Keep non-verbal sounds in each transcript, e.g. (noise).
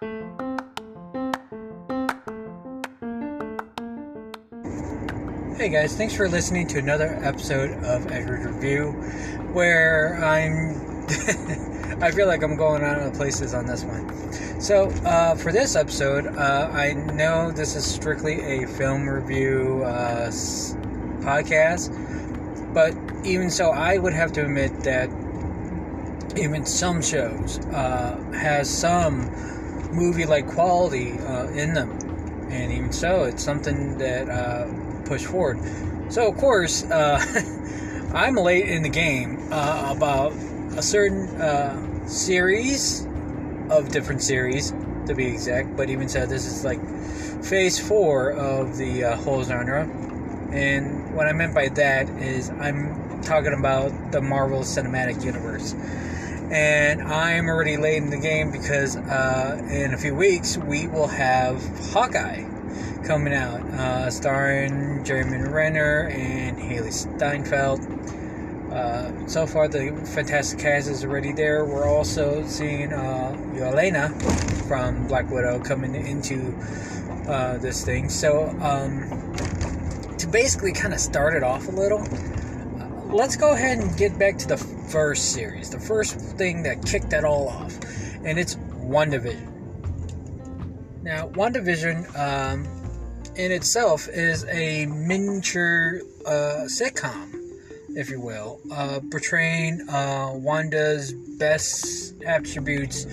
Hey guys, thanks for listening to another episode of Edward Review, where I'm. (laughs) I feel like I'm going out of places on this one. So, uh, for this episode, uh, I know this is strictly a film review uh, podcast, but even so, I would have to admit that even some shows uh, has some movie-like quality uh, in them, and even so, it's something that uh, push forward. So, of course, uh, (laughs) I'm late in the game uh, about a certain uh, series of different series, to be exact. But even so, this is like phase four of the uh, whole genre. And what I meant by that is I'm talking about the Marvel Cinematic Universe. And I'm already late in the game because uh, in a few weeks we will have Hawkeye coming out, uh, starring Jeremy Renner and Hailee Steinfeld. Uh, so far, the fantastic cast is already there. We're also seeing uh, Yelena from Black Widow coming into uh, this thing. So, um, to basically kind of start it off a little, uh, let's go ahead and get back to the first series, the first thing that kicked that all off, and it's WandaVision. Now, WandaVision, um, in itself is a miniature uh, sitcom, if you will, uh, portraying uh, Wanda's best attributes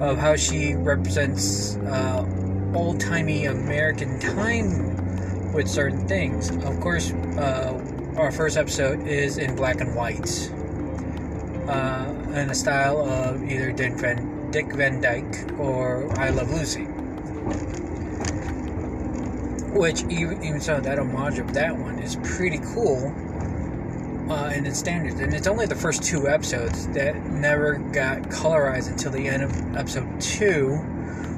of how she represents uh, old timey American time with certain things. Of course, uh, our first episode is in black and white, uh, in a style of either Dick Van, Dick Van Dyke or I Love Lucy. Which even even so, that homage of that one is pretty cool uh, in its standards, and it's only the first two episodes that never got colorized until the end of episode two,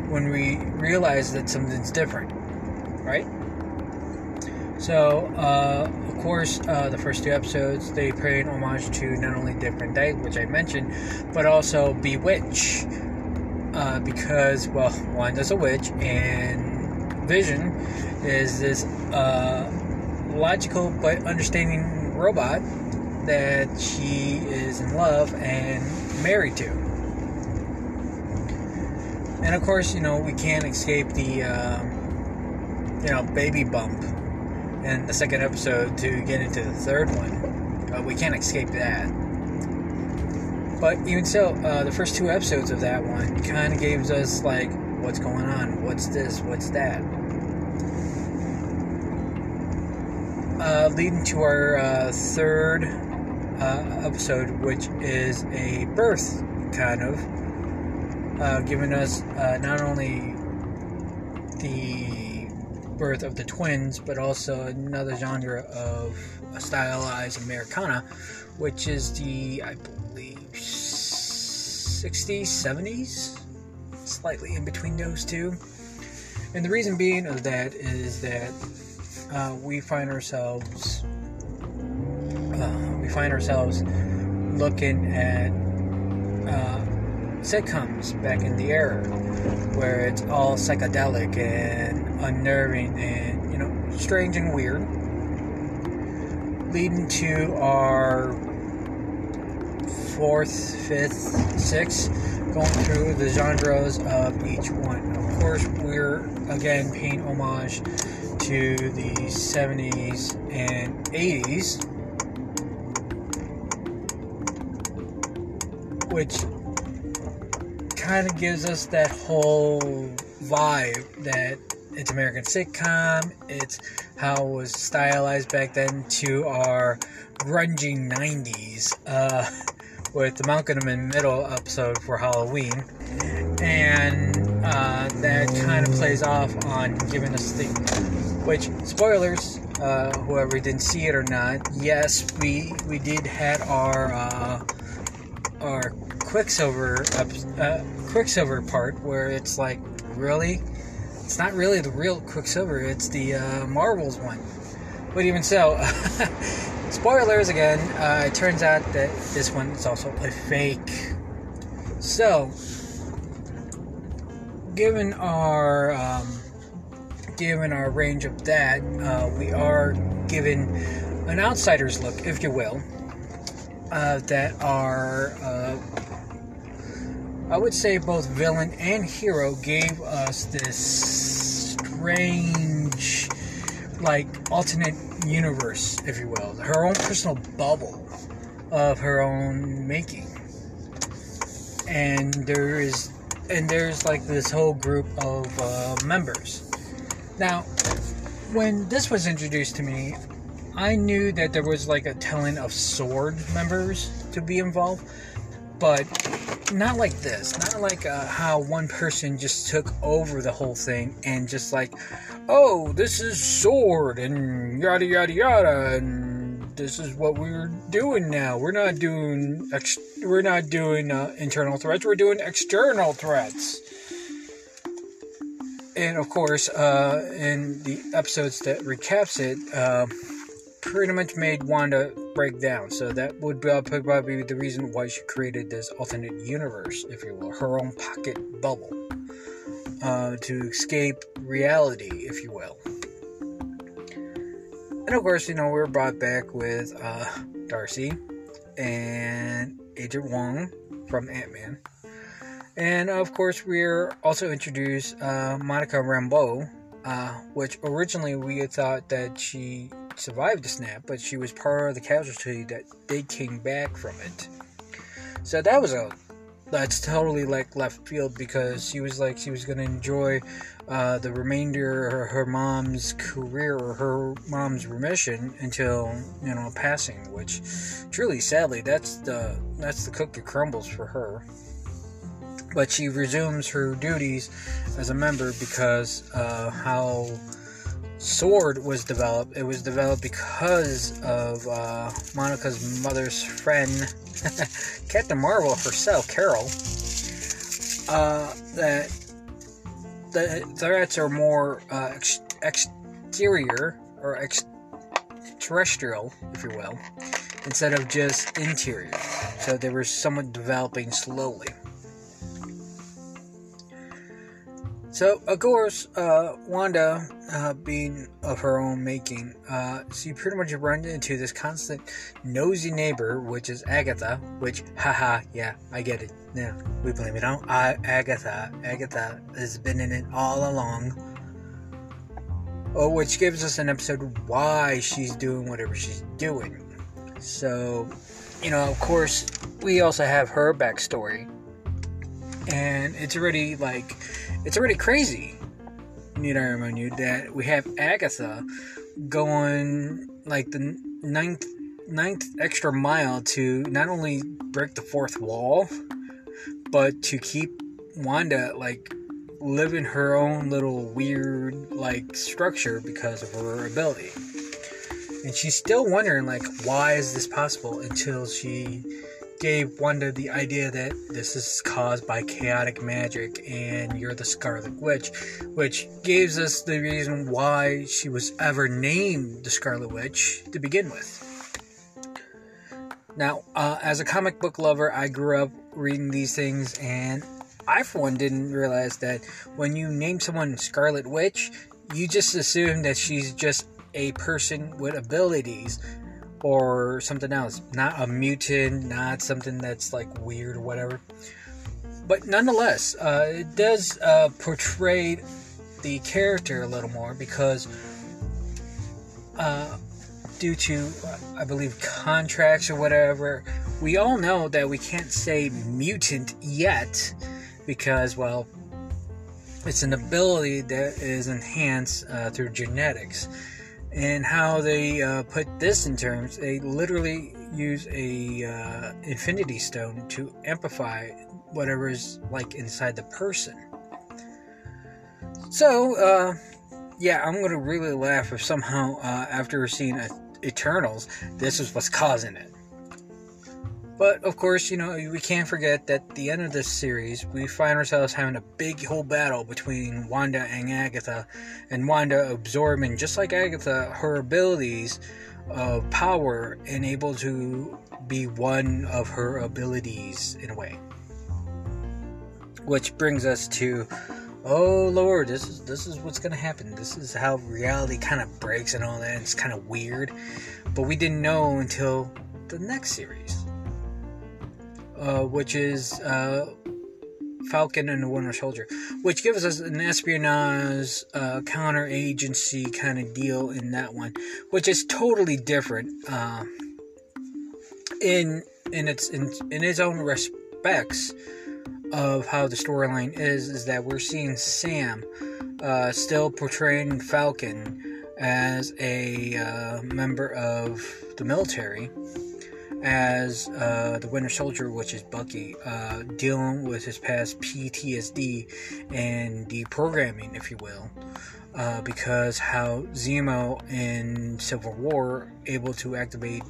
when we realized that something's different, right? So, uh, of course, uh, the first two episodes they paid homage to not only Dick Van Dyke, which I mentioned, but also Bewitch, uh, because well, Wanda's a witch and Vision is this uh, logical but understanding robot that she is in love and married to. And of course, you know, we can't escape the, um, you know, baby bump in the second episode to get into the third one. Uh, we can't escape that. But even so, uh, the first two episodes of that one kind of gave us, like, what's going on? What's this? What's that? Uh, leading to our uh, third uh, episode, which is a birth kind of, uh, giving us not only the birth of the twins, but also another genre of stylized Americana, which is the, I believe, 60s, 70s, slightly in between those two. And the reason being of that is that uh, we find ourselves uh, we find ourselves looking at uh, sitcoms back in the era where it's all psychedelic and unnerving and you know strange and weird leading to our fourth fifth sixth going through the genres of each one. Of course we're again paying homage to the 70s and 80s, which kind of gives us that whole vibe that it's American sitcom, it's how it was stylized back then to our grungy 90s uh, (laughs) with the Malcolm in the Middle episode for Halloween. And uh, that kind of plays off on giving us the which spoilers, uh, whoever didn't see it or not, yes, we we did had our uh, our Quicksilver uh, Quicksilver part where it's like really, it's not really the real Quicksilver, it's the uh, Marvels one. But even so, (laughs) spoilers again. Uh, it turns out that this one is also a fake. So given our um, given our range of that, uh, we are given an outsider's look, if you will, uh, that are, uh, I would say, both villain and hero gave us this strange, like, alternate universe, if you will, her own personal bubble of her own making. And there is, and there's like this whole group of uh, members. Now, when this was introduced to me, I knew that there was like a telling of S.W.O.R.D. members to be involved, but not like this. Not like uh, how one person just took over the whole thing and just like, oh, this is S.W.O.R.D. and yada yada yada, and this is what we're doing now. We're not doing ex- we're not doing uh, internal threats. We're doing external threats. And of course, uh, in the episodes that recaps it, uh, pretty much made Wanda break down. So that would probably be the reason why she created this alternate universe, if you will, her own pocket bubble uh, to escape reality, if you will. And of course, you know, we were brought back with uh, Darcy and Agent Wong from Ant Man. And of course, we're also introduced uh, Monica Rambeau, uh, which originally we had thought that she survived the snap, but she was part of the casualty that they came back from it. So that was a that's totally like left field because she was like she was gonna enjoy uh, the remainder of her mom's career or her mom's remission until you know passing, which truly sadly that's the that's the cookie crumbles for her. But she resumes her duties as a member because uh, how S.W.O.R.D. was developed. It was developed because of uh, Monica's mother's friend, (laughs) Captain Marvel herself, Carol. Uh, that the threats are more uh, ex- exterior or extraterrestrial, if you will, instead of just interior. So they were somewhat developing slowly. So, of course, uh, Wanda, uh, being of her own making, uh, she pretty much runs into this constant nosy neighbor, which is Agatha, which, haha, yeah, I get it. Yeah, we blame it on I, Agatha. Agatha has been in it all along. Oh, which gives us an episode why she's doing whatever she's doing. So, you know, of course, we also have her backstory. And it's already like it's already crazy. Need I remind you that we have Agatha going like the ninth ninth extra mile to not only break the fourth wall, but to keep Wanda like living her own little weird like structure because of her ability. And she's still wondering like why is this possible until she gave Wanda the idea that this is caused by chaotic magic and you're the Scarlet Witch, which gives us the reason why she was ever named the Scarlet Witch to begin with. Now, uh, as a comic book lover, I grew up reading these things, and I, for one, didn't realize that when you name someone Scarlet Witch, you just assume that she's just a person with abilities or something else. Not a mutant, not something that's like weird or whatever. But nonetheless, uh, it does uh, portray the character a little more because, uh, due to, uh, I believe, contracts or whatever, we all know that we can't say mutant yet because, well, it's an ability that is enhanced uh, through genetics and how they uh, put this in terms they literally use a uh, infinity stone to amplify whatever is like inside the person. So uh, yeah i'm gonna really laugh if somehow uh, after seeing eternals this is what's causing it but of course, you know, we can't forget that at the end of this series, we find ourselves having a big whole battle between Wanda and Agatha, and Wanda absorbing, just like Agatha, her abilities of power and able to be one of her abilities in a way. Which brings us to oh Lord, this is this is what's gonna happen. This is how reality kind of breaks and all that. It's kind of weird, but we didn't know until the next series, uh, which is uh, Falcon and the Winter Soldier, which gives us an espionage uh, counteragency kind of deal in that one, which is totally different uh, in in its in, in its own respects of how the storyline is. Is that we're seeing Sam uh, still portraying Falcon as a uh, member of the military as uh, the Winter Soldier, which is Bucky, uh, dealing with his past PTSD and deprogramming, if you will, uh, because how Zemo in Civil War able to activate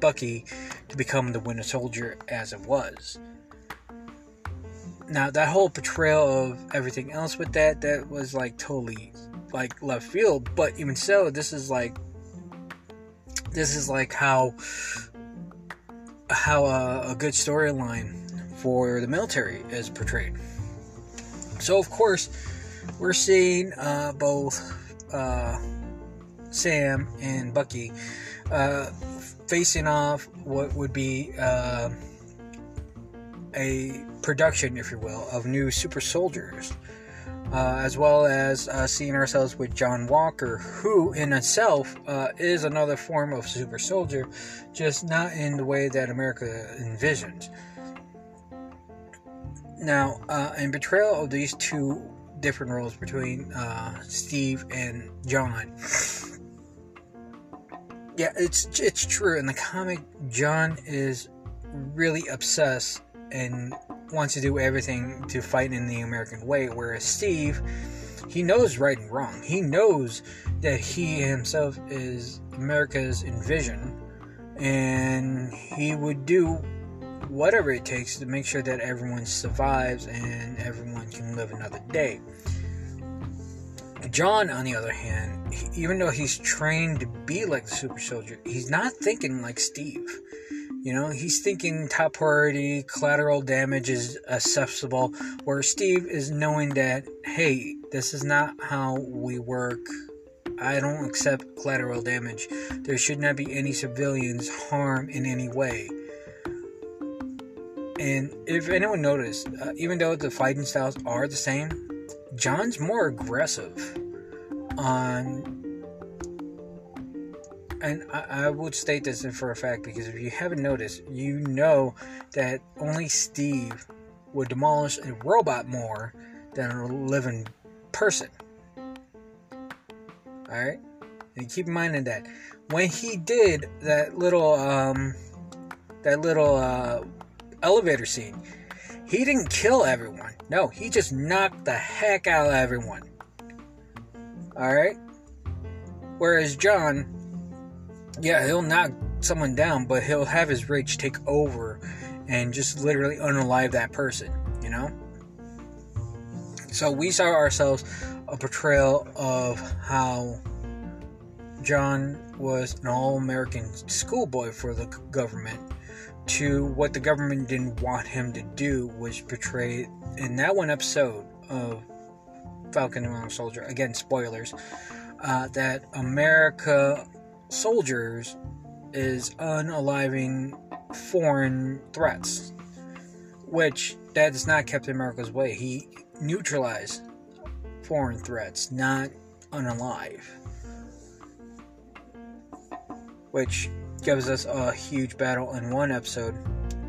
Bucky to become the Winter Soldier as it was. Now that whole portrayal of everything else with that, that was like totally like left field. But even so, this is like this is like how how a, a good storyline for the military is portrayed. So, of course, we're seeing uh, both uh, Sam and Bucky uh, facing off what would be uh, a production, if you will, of new super soldiers uh, as well as uh, seeing ourselves with John Walker, who in itself uh, is another form of super soldier, just not in the way that America envisioned. Now, uh, in betrayal of these two different roles between uh, Steve and John, yeah, it's it's true. In the comic, John is really obsessed and wants to do everything to fight in the American way, whereas Steve, he knows right and wrong. He knows that he himself is America's envision, and he would do whatever it takes to make sure that everyone survives and everyone can live another day. John, on the other hand, he, even though he's trained to be like the super soldier, he's not thinking like Steve. You know, he's thinking top priority, collateral damage is acceptable, where Steve is knowing that, hey, this is not how we work. I don't accept collateral damage. There should not be any civilians harmed in any way. And if anyone noticed, uh, even though the fighting styles are the same, John's more aggressive on and I, I, would state this for a fact because if you haven't noticed, you know that only Steve would demolish a robot more than a living person. Alright? And keep in mind that. When he did that little um that little uh elevator scene, he didn't kill everyone. No, he just knocked the heck out of everyone. Alright? Whereas John yeah, he'll knock someone down, but he'll have his rage take over and just literally unalive that person, you know? So we saw ourselves a portrayal of how John was an all American schoolboy for the government to what the government didn't want him to do was portrayed in that one episode of Falcon and Winter Soldier. Again, spoilers. Uh, that America soldiers is unaliving foreign threats, which that is not Captain America's way. He neutralized foreign threats, not unalive, which gives us a huge battle in one episode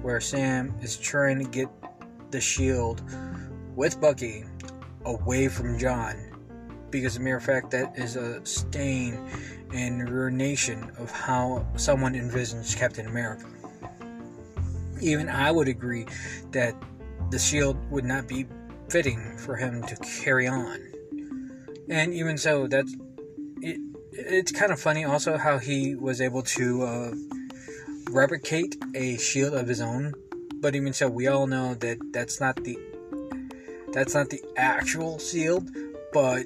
where Sam is trying to get the shield with Bucky away from John because the mere fact that is a stain and ruination of how someone envisions Captain America. Even I would agree that the shield would not be fitting for him to carry on. And even so, that's it, it's kind of funny also how he was able to uh, replicate a shield of his own. But even so, we all know that that's not the that's not the actual shield, but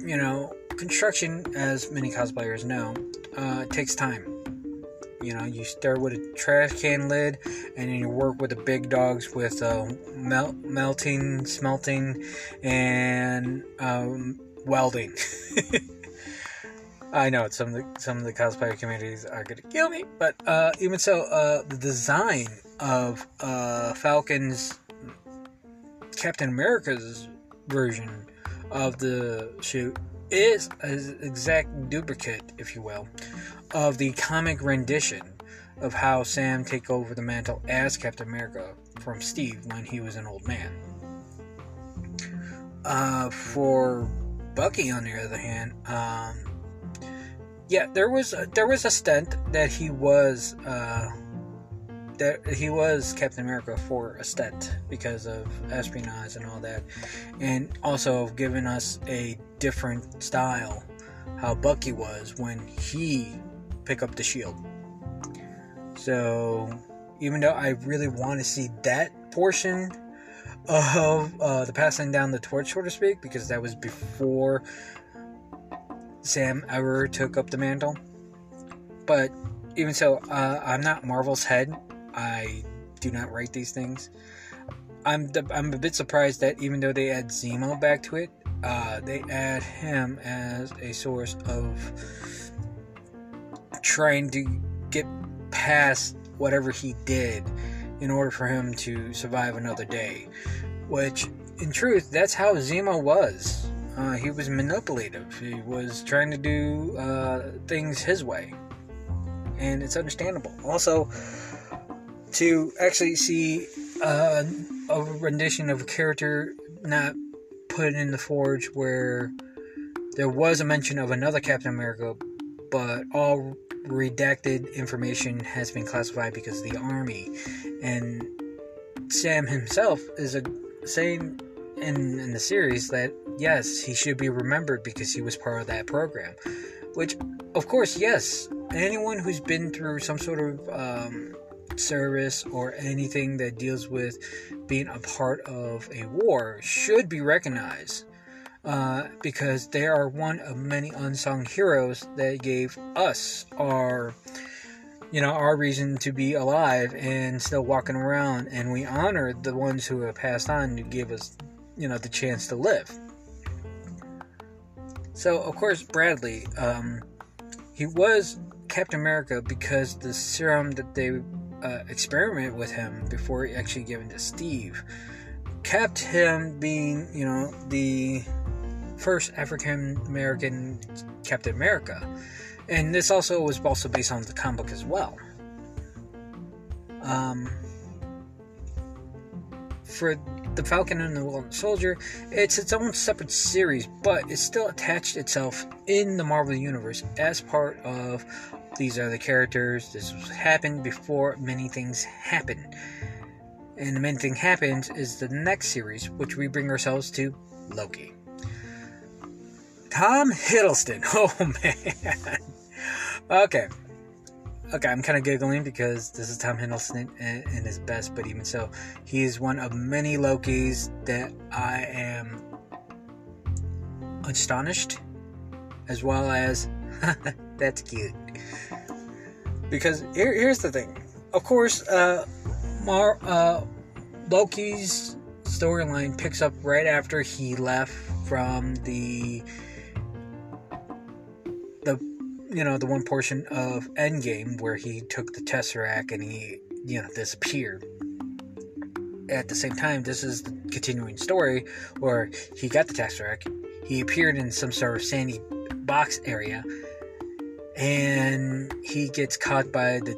you know construction, as many cosplayers know, uh, takes time. You know, you start with a trash can lid, and then you work with the big dogs with uh, mel- melting, smelting, and um, welding. (laughs) I know some of the some of the cosplayer communities are gonna kill me, but uh, even so, uh, the design of uh, Falcon's Captain America's version of the suit is an exact duplicate, if you will, of the comic rendition of how Sam take over the mantle as Captain America from Steve when he was an old man. Uh, for Bucky, on the other hand, um, yeah, there was a, there was a stunt that he was uh, that he was Captain America for a stunt because of espionage and all that, and also giving us a different style how Bucky was when he picked up the shield. So, even though I really want to see that portion of uh, the passing down the torch, so to speak, because that was before Sam ever took up the mantle. But even so, uh, I'm not Marvel's head. I do not write these things. I'm I'm a bit surprised that even though they add Zemo back to it, uh, they add him as a source of trying to get past whatever he did in order for him to survive another day. Which, in truth, that's how Zemo was. Uh, he was manipulative. He was trying to do uh, things his way, and it's understandable. Also, to actually see uh, a rendition of a character not put in the forge where there was a mention of another Captain America, but all redacted information has been classified because of the army, and Sam himself is a saying in, in the series that yes, he should be remembered because he was part of that program. Which, of course, yes, anyone who's been through some sort of um, service or anything that deals with being a part of a war should be recognized. Uh, because they are one of many unsung heroes that gave us our you know our reason to be alive and still walking around and we honor the ones who have passed on to give us you know the chance to live. So of course Bradley, um, he was Captain America because the serum that they uh, experimented with him before he actually gave given to Steve kept him being you know the first African American Captain America, and this also was also based on the comic book as well. Um, for the Falcon and the Winter Soldier, it's its own separate series, but it still attached itself in the Marvel Universe as part of these are the characters. This happened before many things happen. And the main thing happens is the next series, which we bring ourselves to Loki. Tom Hiddleston. (laughs) Oh man. okay okay, I'm kind of giggling because this is Tom Hiddleston in, his best, but even so, he is one of many Lokis that I am astonished, as well as (laughs) that's cute. Because here, here's the thing, of course, uh, Mar, uh, Loki's storyline picks up right after he left from the the you know, the one portion of Endgame where he took the Tesseract and he, you know, disappeared. At the same time, this is the continuing story where he got the Tesseract, he appeared in some sort of sandy box area, and he gets caught by the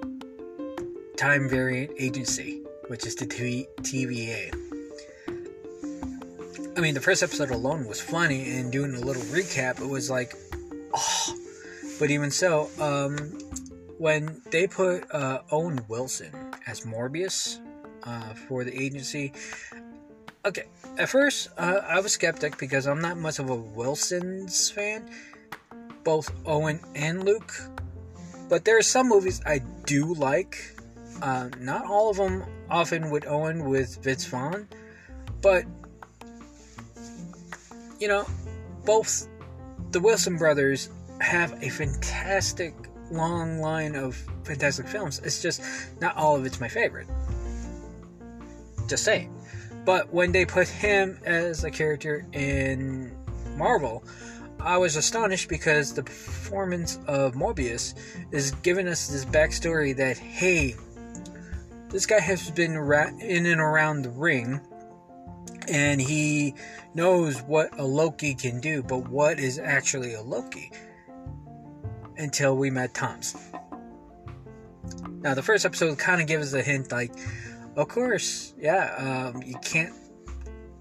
Time Variant Agency, which is the TVA. I mean, the first episode alone was funny, and doing a little recap, it was like, oh, but even so, um, when they put uh, Owen Wilson as Mobius uh, for the agency, okay, at first uh, I was skeptic because I'm not much of a Wilson's fan, both Owen and Luke. But there are some movies I do like. Uh, not all of them often with Owen with Vince Vaughn, but you know, both the Wilson brothers have a fantastic long line of Fantastic films. It's just not all of it's my favorite. Just saying. But when they put him as a character in Marvel, I was astonished because the performance of Mobius is giving us this backstory that hey, this guy has been ra- in and around the ring, and he knows what a Loki can do, but what is actually a Loki? Until we met Tom's. Now, the first episode kind of gives us a hint, like, of course, yeah, um, you can't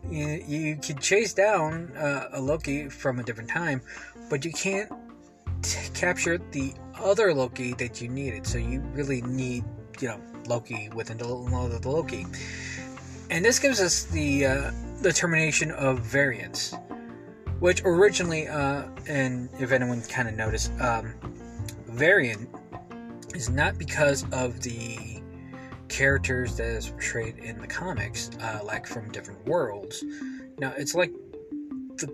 you, you can chase down uh, a Loki from a different time, but you can't t- capture the other Loki that you needed. So you really need, you know, Loki within the, the Loki. And this gives us the uh, determination of variance, which originally, uh, and if anyone kind of noticed, um, variant is not because of the characters that is portrayed in the comics, uh, like from different worlds. Now, it's like the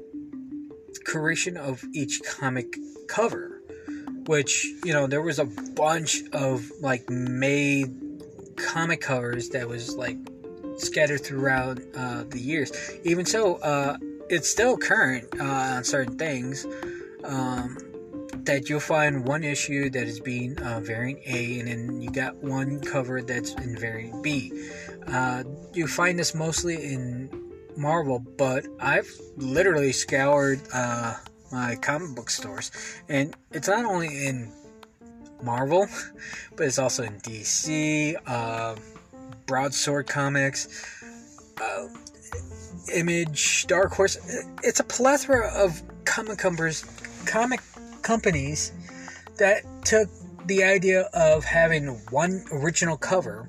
creation of each comic cover, which, you know, there was a bunch of like made comic covers that was like scattered throughout uh, the years. Even so, uh, it's still current uh, on certain things. Um, that you'll find one issue that is being uh, variant A, and then you got one cover that's in variant B. Uh, you find this mostly in Marvel, but I've literally scoured uh, my comic book stores, and it's not only in Marvel, (laughs) but it's also in DC, uh, Broadsword Comics, uh, Image, Dark Horse. It's a plethora of comic covers, comic companies that took the idea of having one original cover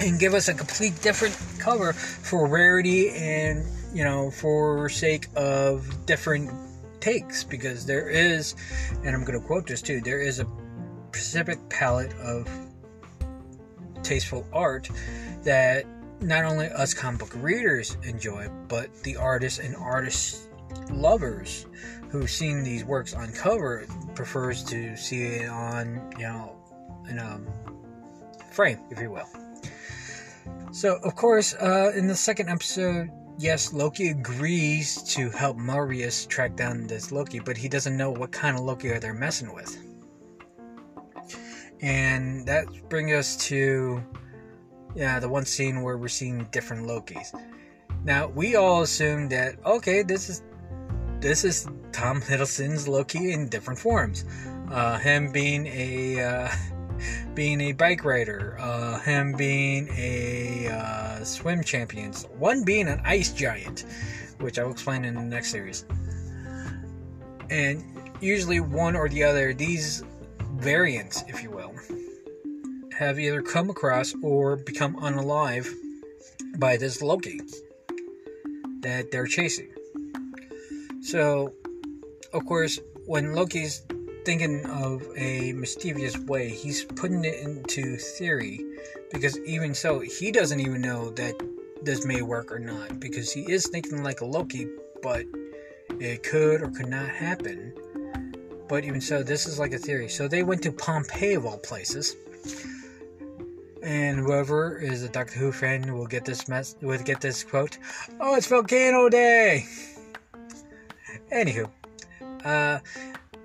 and give us a complete different cover for rarity and you know for sake of different takes. Because there is and i'm going to quote this too there is a specific palette of tasteful art that not only us comic book readers enjoy but the artists and artists lovers who's seen these works on cover prefers to see it on, you know, in a frame, if you will. So, of course, uh, in the second episode, yes, Loki agrees to help Marius track down this Loki, but he doesn't know what kind of Loki are they messing with. And that brings us to yeah, the one scene where we're seeing different Lokis. Now, we all assume that okay, this is this is Tom Hiddleston's Loki in different forms. Uh, him being a uh, (laughs) being a bike rider, uh, him being a uh, swim champion, one being an ice giant, which I will explain in the next series. And usually, one or the other, these variants, if you will, have either come across or become unalive by this Loki that they're chasing. So, of course, when Loki's thinking of a mischievous way, he's putting it into theory because even so, he doesn't even know that this may work or not because he is thinking like a Loki, but it could or could not happen. But even so, this is like a theory. So they went to Pompeii of all places. And whoever is a Doctor Who fan will get this mess will get this quote. Oh, it's Volcano Day! Anywho, uh,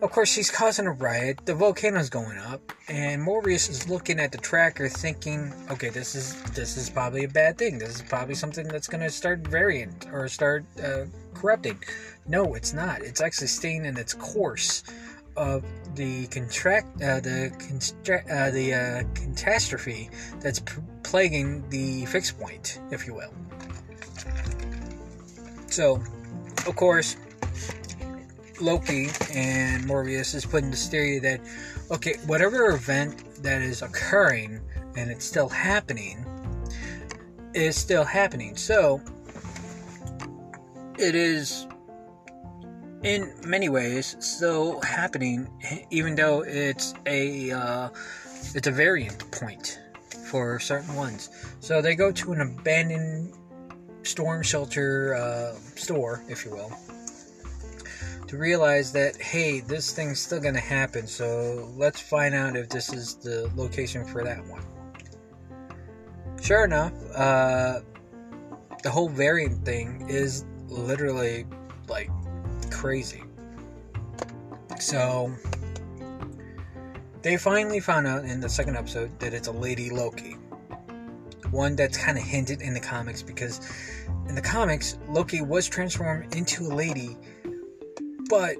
of course, she's causing a riot. The volcano's going up, and Mobius is looking at the tracker, thinking, "Okay, this is this is probably a bad thing. This is probably something that's going to start variant or start uh, corrupting." No, it's not. It's actually staying in its course of the contract, uh, the constra- uh, the uh, catastrophe that's p- plaguing the fixed point, if you will. So, of course, Loki and Mobius is putting this theory that, okay, whatever event that is occurring and it's still happening is still happening. So, it is in many ways still happening, even though it's a uh, it's a variant point for certain ones. So they go to an abandoned storm shelter uh, store, if you will, to realize that hey, this thing's still gonna happen. So let's find out if this is the location for that one. Sure enough, uh, the whole variant thing is literally like crazy. So they finally found out in the second episode that it's a lady Loki. One that's kind of hinted in the comics because in the comics, Loki was transformed into a lady, but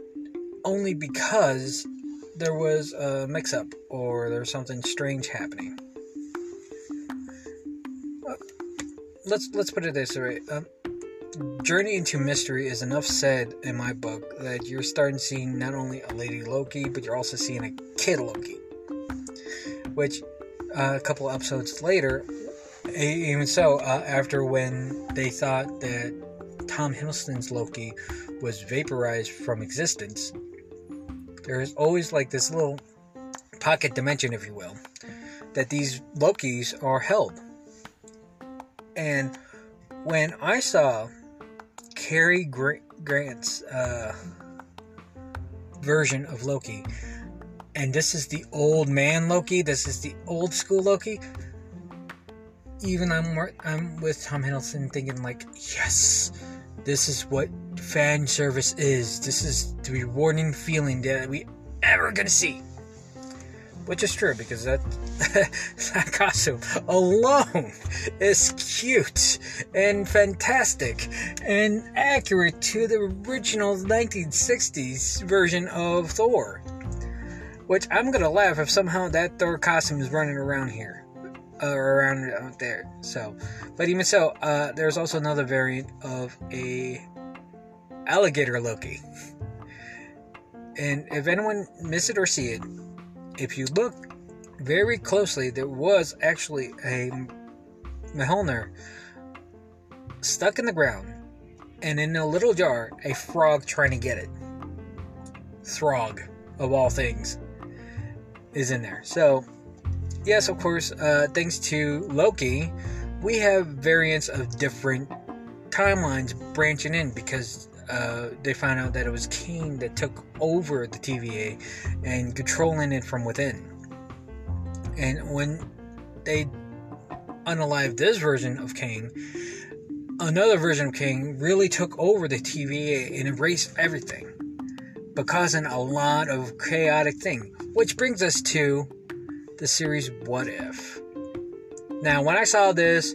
only because there was a mix up or there was something strange happening. Uh, let's let's put it this way. Um, Journey into Mystery is enough said in my book that you're starting seeing not only a lady Loki, but you're also seeing a kid Loki. Which, uh, a couple episodes later, even so, uh, after when they thought that Tom Hiddleston's Loki was vaporized from existence, there's always like this little pocket dimension, if you will, that these Lokis are held. And when I saw Cary Grant's uh, version of Loki. And this is the old man Loki. This is the old school Loki. Even I'm I'm with Tom Hiddleston thinking like, yes, this is what fan service is. This is the rewarding feeling that we ever gonna see which is true because that (laughs) that costume alone is cute and fantastic and accurate to the original 1960s version of Thor. Which I'm gonna laugh if somehow that Thor costume is running around here, uh, around there. So, but even so, uh, there's also another variant of a alligator Loki. And if anyone miss it or see it, if you look very closely, there was actually a Mjolnir stuck in the ground, and in a little jar, a frog trying to get it. Throg, of all things, is in there. So, yes, of course, uh, thanks to Loki, we have variants of different timelines branching in because uh, they found out that it was Kang that took over the TVA and controlling it from within. And when they unalive this version of Kang, another version of Kang really took over the TVA and erased everything, but causing a lot of chaotic thing. Which brings us to the series What If. Now, when I saw this,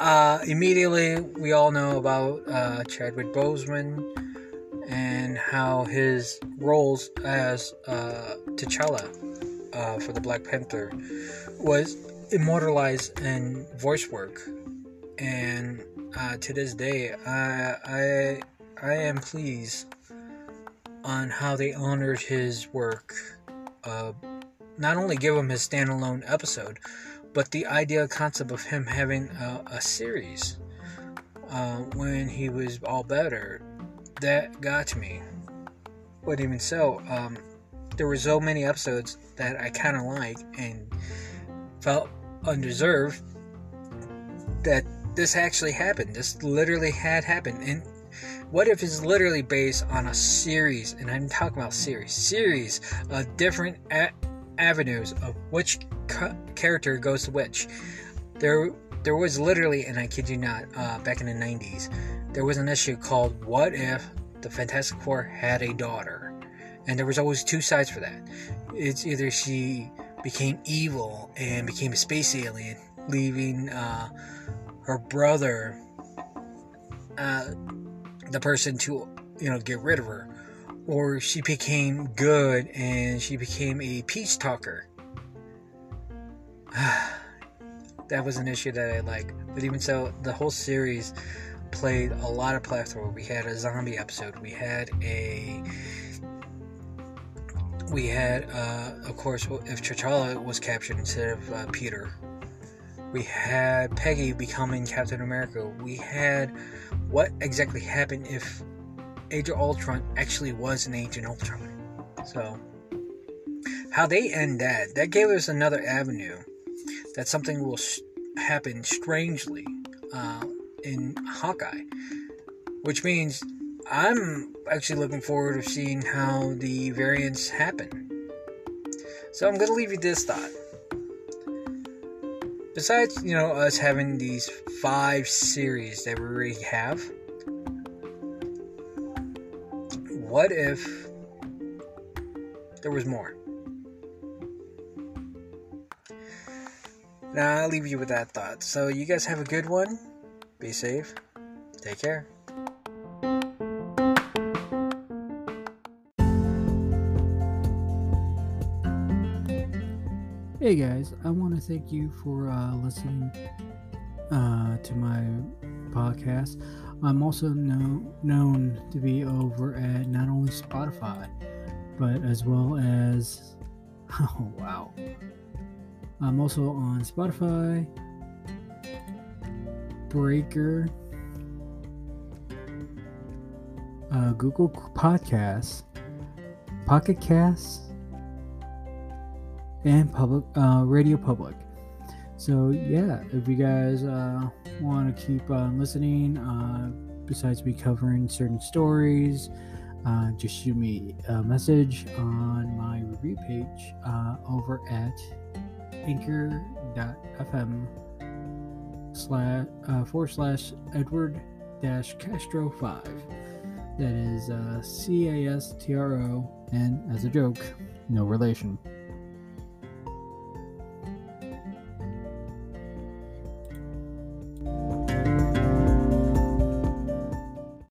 uh, immediately, we all know about uh, Chadwick Boseman and how his roles as uh, T'Challa uh, for the Black Panther was immortalized in voice work, and uh, to this day, I I I am pleased on how they honored his work. Not only give him his standalone episode, but the idea concept of him having a, a series uh, when he was all better that got to me. But even so um, there were so many episodes that i kind of like and felt undeserved that this actually happened. This literally had happened. And what if it's literally based on a series and i'm talking about series series of different a- avenues of which ca- character goes to which. There, there was literally, and I kid you not, uh, back in the '90s, there was an issue called "What if the Fantastic Four had a daughter?" And there was always two sides for that. It's either she became evil and became a space alien, leaving uh, her brother, uh, the person to you know get rid of her, or she became good and she became a peace talker (sighs) that was an issue that I like. But even so, the whole series played a lot of plethora. We had a zombie episode. We had a we had, uh, of course, if T'Challa was captured instead of uh, Peter. We had Peggy becoming Captain America. We had what exactly happened if Age of Ultron actually was an Agent Ultron. So, how they end that, that gave us another avenue that something will sh- happen strangely uh, in Hawkeye, which means I'm actually looking forward to seeing how the variants happen. So I'm going to leave you this thought. Besides, you know, us having these five series that we already have, what if there was more? Now, I'll leave you with that thought. So, you guys have a good one. Be safe. Take care. Hey guys, I want to thank you for uh, listening uh, to my podcast. I'm also know, known to be over at not only Spotify, but as well as. (laughs) Oh, wow. I'm also on Spotify, Breaker, uh, Google Podcasts, Pocket Casts, and public uh, Radio Public. So yeah, if you guys uh, want to keep on listening, uh, besides me covering certain stories, uh, just shoot me a message on my review page uh, over at anchor.fm slash uh, forward slash Edward dash Castro five. That is uh, C A S T R O, and as a joke, no relation.